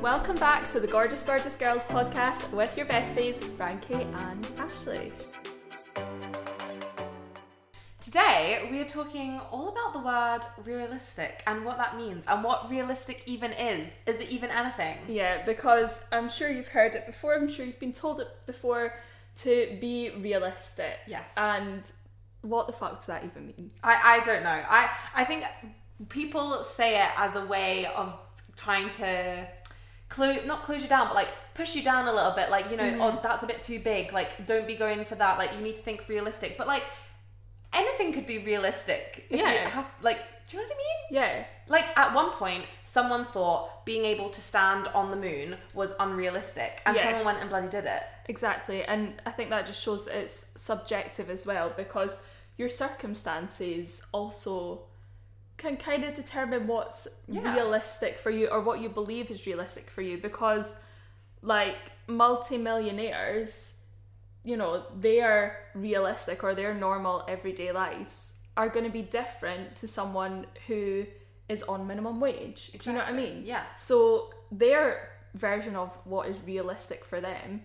Welcome back to the Gorgeous Gorgeous Girls podcast with your besties, Frankie and Ashley. Today, we are talking all about the word realistic and what that means and what realistic even is. Is it even anything? Yeah, because I'm sure you've heard it before, I'm sure you've been told it before to be realistic. Yes. And what the fuck does that even mean? I, I don't know. I, I think people say it as a way of trying to close not close you down but like push you down a little bit like you know oh mm. that's a bit too big like don't be going for that like you need to think realistic but like anything could be realistic if you Yeah. have, like do you know what i mean Yeah. like at one point someone thought being able to stand on the moon was unrealistic and Yeah. someone went and bloody did it Exactly, and I think that just shows that it's subjective as well because your circumstances also can kind of determine what's Yeah. realistic for you or what you believe is realistic for you because like multimillionaires you know their realistic or their normal everyday lives are going to be different to someone who is on minimum wage do you know what i mean yeah so their version of what is realistic for them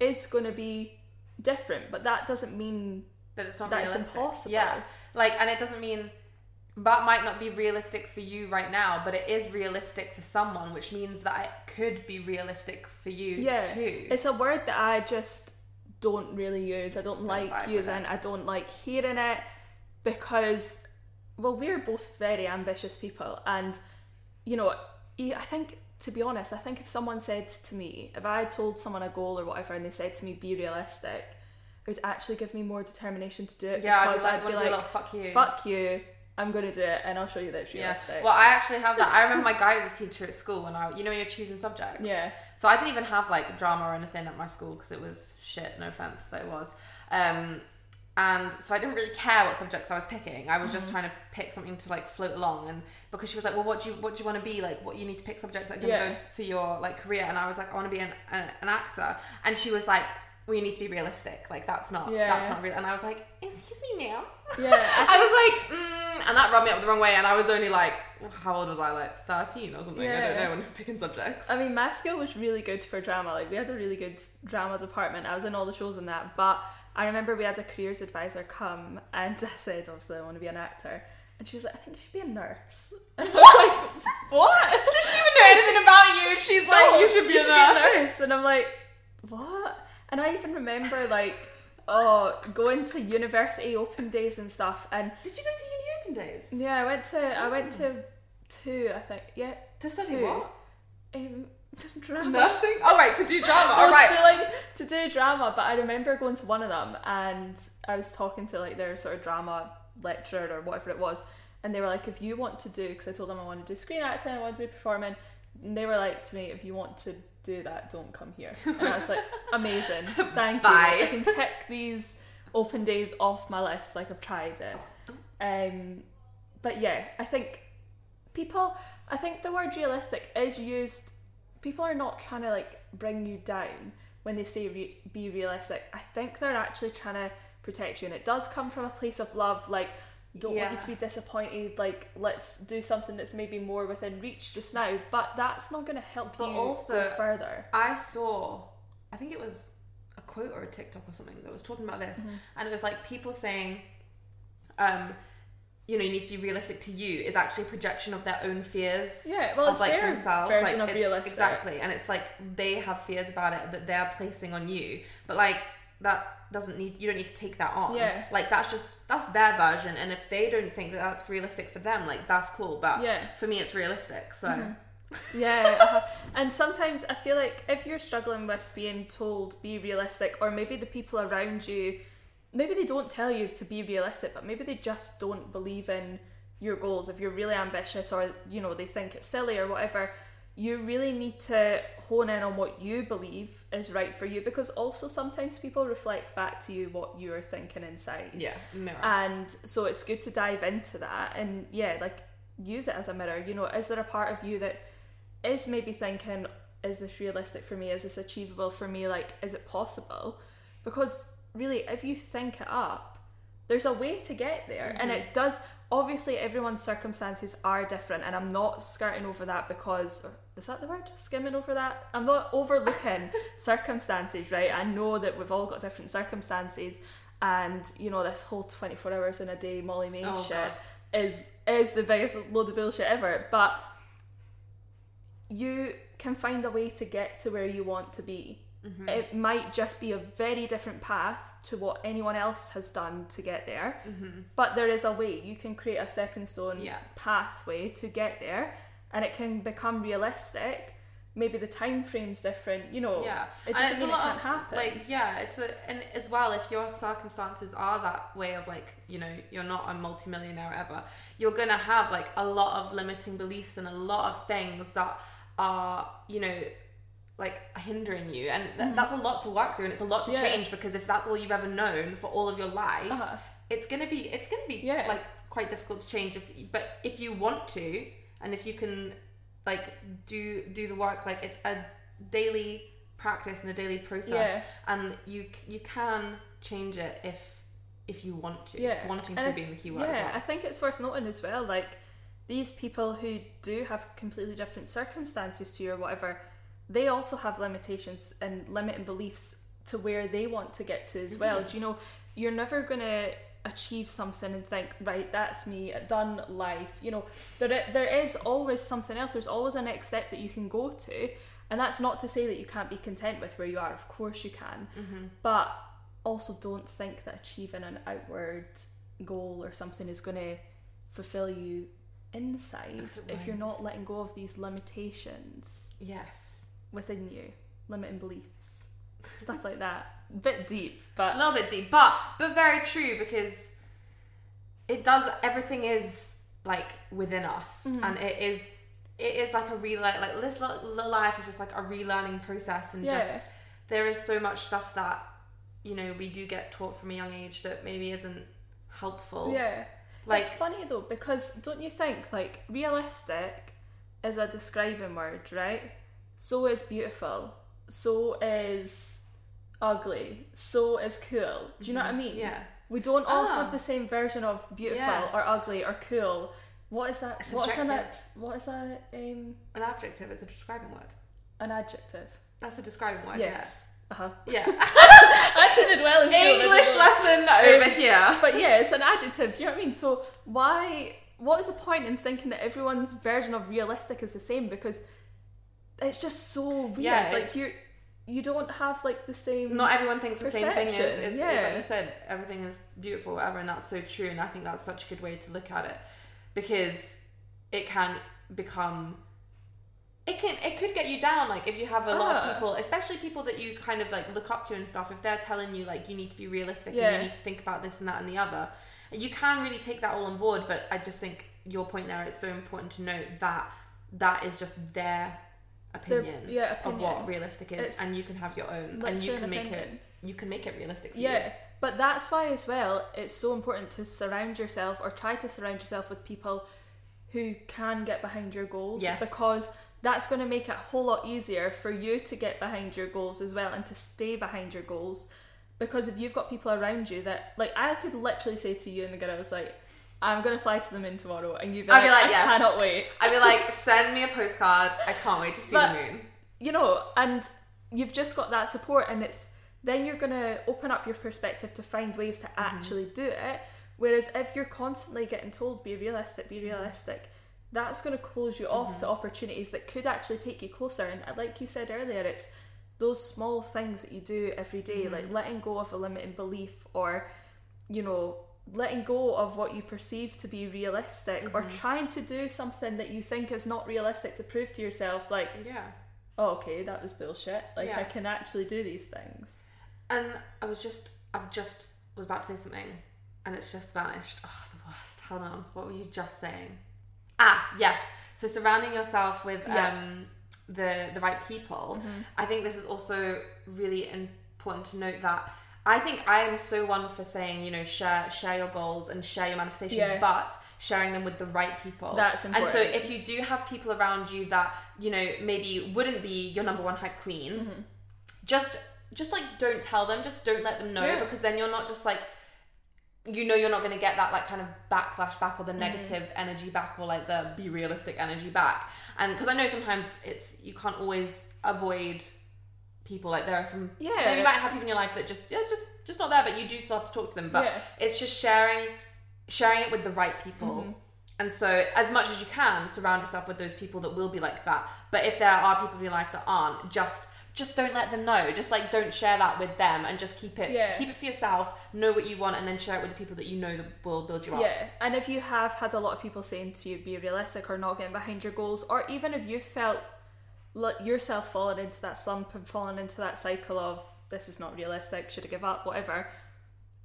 is going to be different, but that doesn't mean that it's not That's realistic. impossible. Yeah, like, and it doesn't mean that might not be realistic for you right now, but it is realistic for someone, which means that it could be realistic for you yeah, too. it's a word that I just don't really use. I don't, vibe like using. it. I don't like hearing it because well, we're both very ambitious people, and you know, I think to be honest, I think if someone said to me, if I told someone a goal or whatever, and they said to me, "Be realistic," it would actually give me more determination to do it. yeah, I'd be because like, I'd want be to do a like, fuck you. fuck you i'm gonna do it and i'll show you that it's Yeah. realistic Well, I actually have that. I remember my guidance teacher at school when I, you know, you're choosing subjects. yeah So I didn't even have like drama or anything at my school because it was shit. No offense, but it was. Um, and so I didn't really care what subjects I was picking. I was just Mm-hmm. trying to pick something to like float along. And because she was like, "Well, what do you what do you want to be like? What you need to pick subjects that are gonna Yeah. go for your like career." And I was like, "I want to be an, an an actor." And she was like, "Well, you need to be realistic. Like that's not Yeah. that's not real." And I was like, "Excuse me, ma'am." yeah I was like, mm, and that rubbed me up the wrong way. And I was only like, how old was I? Like thirteen or something. I don't know when picking subjects. I mean, my school was really good for drama. Like, we had a really good drama department. I was in all the shows in that. But I remember we had a careers advisor come and I said, obviously, I want to be an actor. And she was like, I think you should be a nurse. And I was like, what? Does she even know anything about you? And she's like, No, you should be a nurse. And I'm like, what? And I even remember, like, oh, going to university open days and stuff. And Did you go to uni open days? yeah, I went to, I went to two, I think. Yeah. To study two. what? Um, drama. Nursing? Oh, right, to do drama. All right. doing to do drama, but I remember going to one of them and I was talking to like their sort of drama lecturer or whatever it was, and they were like, if you want to do, because I told them I wanted to do screen acting, I wanted to be performing, and they were like to me, if you want to do that, don't come here. And I was like, amazing, thank Bye. you. I can tick these open days off my list, like I've tried it. Um, but yeah, I think people, I think the word realistic is used. People are not trying to like bring you down when they say re- be realistic. I think they're actually trying to protect you, and it does come from a place of love. Like, don't want you to be disappointed. Like, let's do something that's maybe more within reach just now. But that's not going to help But you also- go further. I saw, I think it was a quote or a TikTok or something that was talking about this, Mm-hmm. and it was like people saying, um, you know, you need to be realistic to you is actually a projection of their own fears. Yeah, well, of it's like their themselves, version like, of realistic. Exactly, and it's like they have fears about it that they're placing on you, but like that doesn't need you don't need to take that on. Yeah. like that's just that's their version, and if they don't think that that's realistic for them, like that's cool. But Yeah. for me, it's realistic. So yeah uh-huh. and sometimes i feel like if you're struggling with being told be realistic or maybe the people around you maybe they don't tell you to be realistic but maybe they just don't believe in your goals if you're really ambitious or you know they think it's silly or whatever you really need to hone in on what you believe is right for you because also sometimes people reflect back to you what you're thinking inside. Yeah, mirror. and so it's good to dive into that and yeah like use it as a mirror. You know is there a part of you that is maybe thinking is this realistic for me? Is this achievable for me? Like is it possible? Because really if you think it up there's a way to get there. And it mm-hmm. does obviously everyone's circumstances are different and i'm not skirting over that because is that the word? Skimming over that? I'm not overlooking circumstances, right? I know that we've all got different circumstances, and you know this whole 24 hours in a day Molly-Mae Oh, shit God. is is the biggest load of bullshit ever. But you can find a way to get to where you want to be. Mm-hmm. It might just be a very different path to what anyone else has done to get there, but there is a way. You can create a stepping stone Mm-hmm. Yeah. pathway to get there, and it can become realistic. Maybe the time frame's different. You know, Yeah, it doesn't it's mean a it can't of happen. like yeah, it's a and as well if your circumstances are that way of like you know you're not a multimillionaire ever, you're gonna have like a lot of limiting beliefs and a lot of things that are you know like hindering you, and th- that's a lot to work through and it's a lot to. Yeah. change because if that's all you've ever known for all of your life, Uh-huh. it's gonna be it's gonna be Yeah. like quite difficult to change if but if you want to and if you can like do do the work like it's a daily practice and a daily process Yeah. and you you can change it if if you want to Yeah. wanting And to I- being the key word Yeah, well. I think it's worth noting as well, like these people who do have completely different circumstances to you or whatever, they also have limitations and limiting beliefs to where they want to get to as Mm-hmm. well. Do you know, you're never gonna achieve something and think, right, that's me, done life. You know, there there is always something else. There's always a next step that you can go to, and that's not to say that you can't be content with where you are. Of course you can, Mm-hmm. but also don't think that achieving an outward goal or something is going to fulfill you inside if you're not letting go of these limitations yes within you, limiting beliefs, stuff like that. Bit deep, but a little bit deep but but very true because it does everything is like within us Mm-hmm. and it is it is like a relearn like this li- life is just like a relearning process and Yeah. just there is so much stuff that you know we do get taught from a young age that maybe isn't helpful yeah. like it's funny though because don't you think like realistic is a describing word, right? So is beautiful. So is ugly. So is cool. Do you know what I mean? yeah We don't all Ah. have the same version of beautiful Yeah. or ugly or cool. What is that? What's an, Subjective. what is that? Um, an adjective it's a describing word an adjective. that's a describing word yes. Uh huh. yeah, I actually did well in school. I english lesson over here But yeah, it's an adjective. Do you know what I mean? So why? What is the point in thinking that everyone's version of realistic is the same? Because it's just so weird. Yeah, like you, you don't have like the same. not everyone thinks the same thing Perception, as yeah. like you said everything is beautiful whatever and that's so true and i think that's such a good way to look at it because it can become it can it could get you down like if you have a lot Ah. of people especially people that you kind of like look up to and stuff if they're telling you like you need to be realistic and you need to think about this and that and the other you can really take that all on board but i just think your point there is so important to note that that is just their Opinion, yeah, of what realistic is It's and you can have your own and you can an make it you can make it realistic for Yeah, you. but that's why as well it's so important to surround yourself or try to surround yourself with people who can get behind your goals Yes. because that's going to make it a whole lot easier for you to get behind your goals as well and to stay behind your goals because if you've got people around you that like I could literally say to you and the girl I was like I'm gonna fly to the moon tomorrow and you'd be I'd like, be like, I yes. cannot wait I'd be like, send me a postcard. I can't wait to see But- the moon. you know, and you've just got that support, and it's then you're gonna open up your perspective to find ways to mm-hmm. actually do it. Whereas if you're constantly getting told be realistic, be mm-hmm. realistic, that's gonna close you off to mm-hmm. opportunities that could actually take you closer. And uh, like you said earlier, it's those small things that you do every day, like letting go of a limiting belief or, you know, letting go of what you perceive to be realistic or trying to do something that you think is not realistic to prove to yourself like Yeah. oh, okay, that was bullshit. Like Yeah. I can actually do these things. And I was just, i've just was about to say something, and it's just vanished. Oh, the worst. Hold on. What were you just saying? Ah, yes. So surrounding yourself with Yeah. um, the the right people. I think this is also really important to note that. I think I am so one for saying, you know, share share your goals and share your manifestations, Yeah. but sharing them with the right people. That's important. And so if you do have people around you that, you know, maybe wouldn't be your number one hype queen, Mm-hmm. just just like don't tell them, just don't let them know Yeah. because then you're not just like you know you're not going to get that like kind of backlash back or the Mm-hmm. negative energy back or like the be realistic energy back and because i know sometimes it's you can't always avoid people like there are some Yeah. you might have people in your life that just yeah just just not there but you do still have to talk to them but Yeah. it's just sharing sharing it with the right people Mm-hmm. and so as much as you can surround yourself with those people that will be like that but if there are people in your life that aren't just just don't let them know just like don't share that with them and just keep it Yeah. keep it for yourself know what you want and then share it with the people that you know that will build you up Yeah, and if you have had a lot of people saying to you, be realistic or not getting behind your goals, or even if you felt like yourself falling into that slump and falling into that cycle of this is not realistic, should I give up, whatever,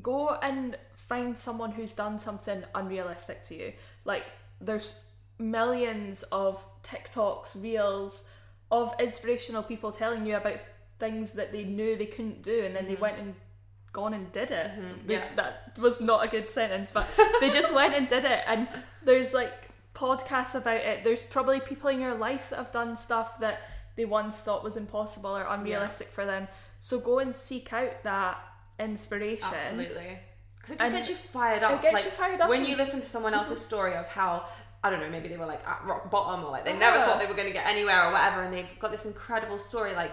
go and find someone who's done something unrealistic to you. Like, there's millions of TikToks, reels of inspirational people telling you about things that they knew they couldn't do and then they mm-hmm. went and gone and did it. Mm-hmm. They- yeah. That was not a good sentence, but they just went and did it. And there's like podcasts about it. There's probably people in your life that have done stuff that they once thought was impossible or unrealistic for them. So go and seek out that inspiration. Absolutely. Because it just And gets you fired up. gets like, you fired up When you listen to someone else's story of how, I don't know, maybe they were like at rock bottom or like they never thought they were going to get anywhere or whatever, and they've got this incredible story, like,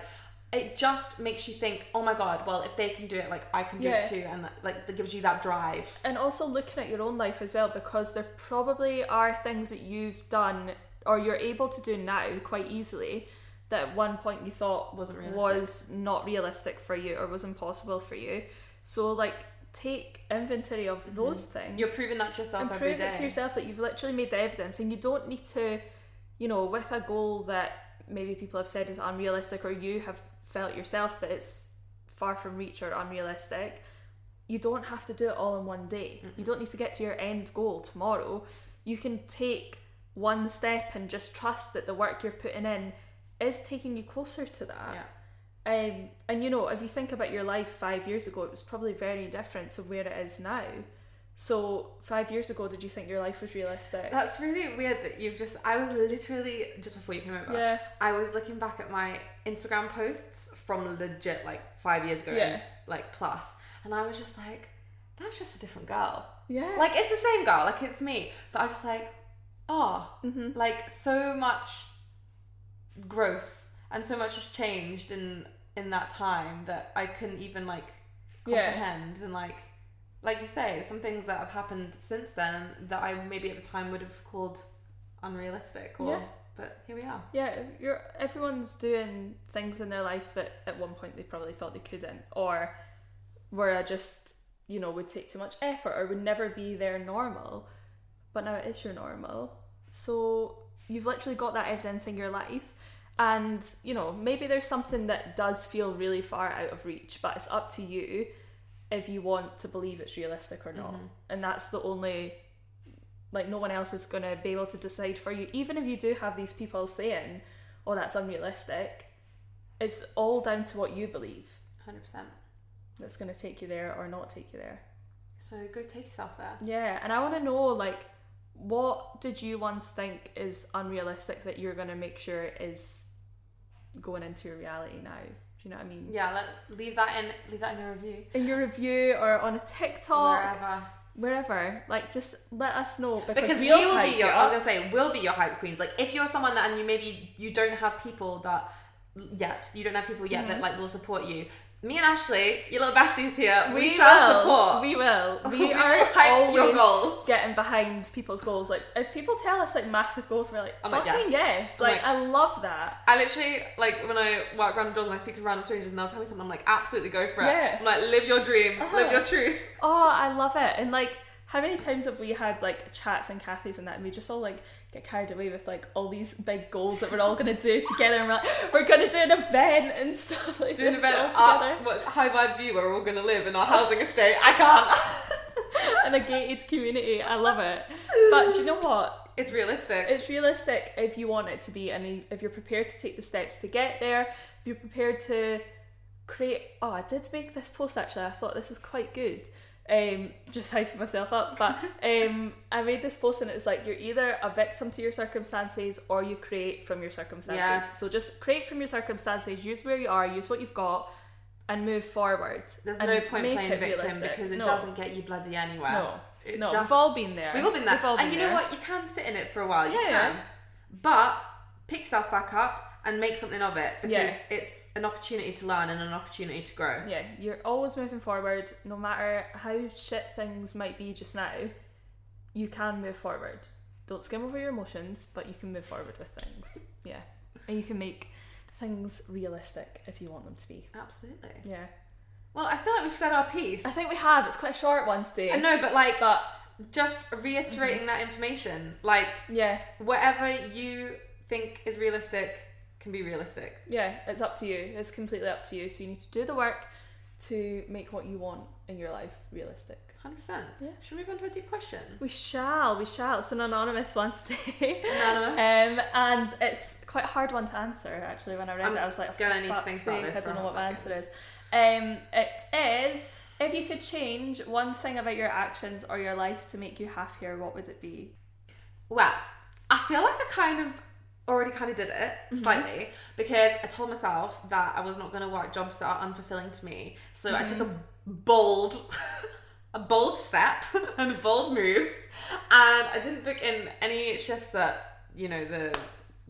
it just makes you think, oh my god, well, if they can do it, like, I can do Yeah. it too. And like, that gives you that drive. and also looking at your own life as well because there probably are things that you've done or you're able to do now quite easily that at one point you thought Wasn't realistic. was not realistic for you or was impossible for you so like take inventory of those things Mm-hmm. You're proving that to yourself and every prove day. it to yourself that you've literally made the evidence and you don't need to you know with a goal that maybe people have said is unrealistic or you have felt yourself that it's far from reach or unrealistic you don't have to do it all in one day you don't need to get to your end goal tomorrow you can take one step and just trust that the work you're putting in is taking you closer to that Yeah. um, and you know, if you think about your life five years ago, it was probably very different to where it is now. So five years ago, did you think your life was realistic? That's really weird that you've just. I was literally just before you came over. Yeah. I was looking back at my Instagram posts from legit like five years ago, Yeah. like plus, and I was just like, that's just a different girl. yeah. Like it's the same girl, like it's me, but I was just like, oh, Mhm. like so much growth and so much has changed in in that time that I couldn't even like Yeah. comprehend and like like you say, some things that have happened since then that I maybe at the time would have called unrealistic or Yeah. but here we are. yeah, you're everyone's doing things in their life that at one point they probably thought they couldn't, or were just you know would take too much effort or would never be their normal. But now it is your normal, so you've literally got that evidence in your life. And you know, maybe there's something that does feel really far out of reach, but it's up to you if you want to believe it's realistic or not. Mm-hmm. And that's the only like no one else is going to be able to decide for you even if you do have these people saying oh that's unrealistic it's all down to what you believe Hundred percent. that's going to take you there or not take you there So go take yourself there. yeah and i want to know like what did you once think is unrealistic that you're going to make sure is going into your reality now you know what i mean Yeah, let leave that in leave that in your review. in your review or on a tiktok Wherever. wherever like just let us know because, because we we'll will hype be you your I was gonna say we'll be your hype queens. Like if you're someone that and you maybe you don't have people that yet, you don't have people yet Mm-hmm. that like will support you. Me and Ashley, your little besties here, we, we shall support. We will. We, We are always your goals. getting behind people's goals. Like if people tell us like massive goals, we're like, I'm like, fucking yes. yes. Like, like- I love that. I literally like when I walk around the doors and I speak to random strangers and they'll tell me something, I'm like, absolutely go for it. Yeah. I'm like, live your dream, Uh-huh. live your truth. Oh, I love it. And like, how many times have we had like chats and cafes and that, and we just all like get carried away with like all these big goals that we're all gonna do together, and we're like, we're gonna do an event and stuff like Do an event at together. what high vibe view where we're all gonna live in our housing estate. I can't. in a gated community. I love it. But do you know what? It's realistic. it's realistic if you want it to be and if you're prepared to take the steps to get there if you're prepared to create oh i did make this post actually i thought this was quite good um just hyping myself up but um i made this post and it's like you're either a victim to your circumstances or you create from your circumstances Yes. so just create from your circumstances use where you are use what you've got and move forward. There's no point playing victim realistic. because it No. doesn't get you bloody anywhere. No, It no, just- we've all been there. We've all been there. All and been you know what? You can sit in it for a while. You Yeah, can. yeah. But pick yourself back up and make something of it because Yeah. it's an opportunity to learn and an opportunity to grow. Yeah, you're always moving forward, no matter how shit things might be just now. You can move forward. Don't skim over your emotions, but you can move forward with things. Yeah, and you can make things realistic if you want them to be. Absolutely. Yeah, Well, I feel like we've said our piece. I think we have. It's quite a short one today. I know, but like, but just reiterating that information, like, yeah, whatever you think is realistic can be realistic. yeah, it's up to you. It's completely up to you. So you need to do the work to make what you want in your life realistic. 100%. Yeah. Should we move on to a deep question? We shall, we shall. It's an anonymous one today. Anonymous. Um, and it's quite a hard one to answer actually. When I read I'm it, I was like, gonna need to think about this I don't know what my answer is. Um, it is if you could change one thing about your actions or your life to make you happier, what would it be? Well, I feel like I kind of already kind of did it Mm-hmm. slightly because I told myself that I was not going to work jobs that are unfulfilling to me. So I took a Mm-hmm. bold, a bold step and a bold move, and I didn't book in any shifts that you know the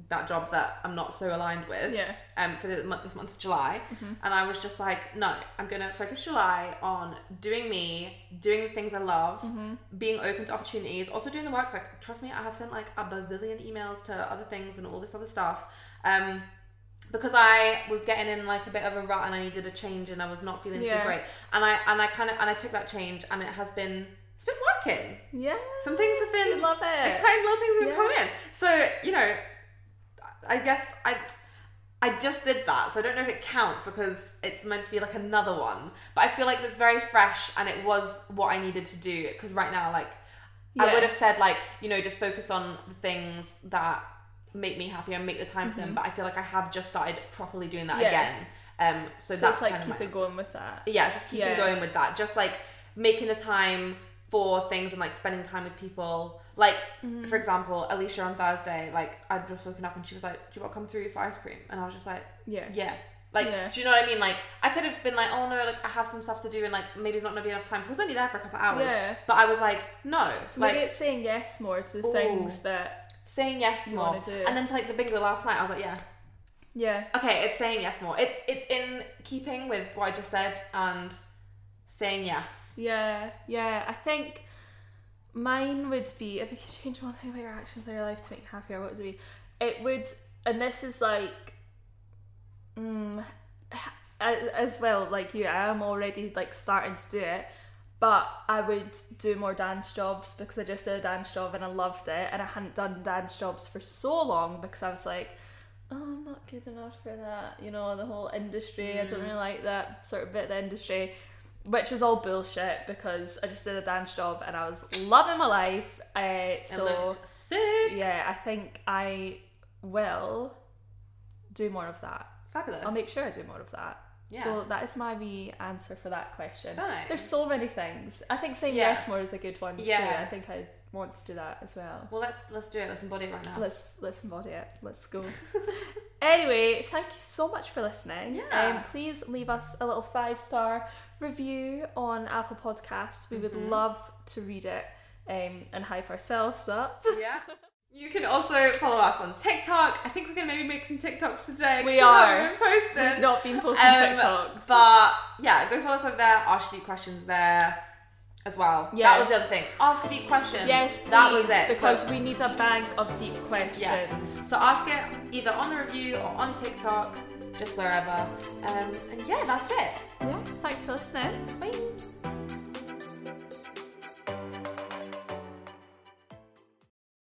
that job that I'm not so aligned with. Yeah. Um, for the month, this month of July, and I was just like, no, I'm gonna focus July on doing me, doing the things I love, being open to opportunities, also doing the work. Like, trust me, I have sent like a bazillion emails to other things and all this other stuff. Um, because I was getting in like a bit of a rut and I needed a change and I was not feeling Yeah. so great. And I and I kind of and I took that change and it has been it's been working. Yeah. Some things have been love it. exciting little things have been Yeah. coming in. So you know, I guess I I just did that. So I don't know if it counts because it's meant to be like another one. But I feel like it's very fresh and it was what I needed to do because right now like I would have said like you know just focus on the things that make me happy and make the time for them. But I feel like I have just started properly doing that Mm-hmm. Yeah. again. Um, so, So, that's like kind of keep it going with that. Yeah, just keeping Yeah. going with that. Just like making the time for things and like spending time with people. Like, Mm-hmm. for example, Alicia on Thursday, like I'd just woken up and she was like, "Do you want to come through for ice cream?" And I was just like, Yeah. "Yeah." Like, Yeah. do you know what I mean? Like, I could have been like, "Oh no, like I have some stuff to do," and like maybe it's not gonna be enough time because I was only there for a couple of hours. Yeah. But I was like, "No." So like, maybe it's saying yes more to the Ooh. things that saying yes You more. And then to like the bingo last night, I was like, "Yeah." yeah. Okay, it's saying yes more. It's it's in keeping with what I just said and saying yes. Yeah, yeah. I think mine would be if you could change one thing about your actions or your life to make you happier, what would it be? It would, and this is like, mm, as well, like you, I am already like starting to do it, but I would do more dance jobs because I just did a dance job and I loved it, and I hadn't done dance jobs for so long because I was like. Oh, I'm not good enough for that. You know, the whole industry. I don't really like that sort of bit of the industry which was all bullshit because I just did a dance job and I was loving my life. Uh, It so yeah, I think I will do more of that. Fabulous. I'll make sure I do more of that. So that is my wee answer for that question. Stunning. There's so many things. I think saying Yeah. yes more is a good one too. Yeah. I think I want to do that as well. Well, let's let's do it. Let's embody it right now. Let's let's embody it. Let's go. anyway, thank you so much for listening. Yeah. Um, please leave us a little five star review on Apple Podcasts. We would Mm-hmm. love to read it um, and hype ourselves up. yeah. You can also follow us on TikTok. I think we're gonna maybe make some TikToks today. We we are. haven't been posting. We've not been posting Um, TikToks. But yeah, go follow us over there. Ask deep questions there as well. Yeah. That was the other thing. Ask deep questions. yes, please, that was it. because So- we need a bank of deep questions. Yes. So ask it either on the review or on TikTok, just wherever. Um, and yeah, that's it. Yeah, thanks for listening. Bye.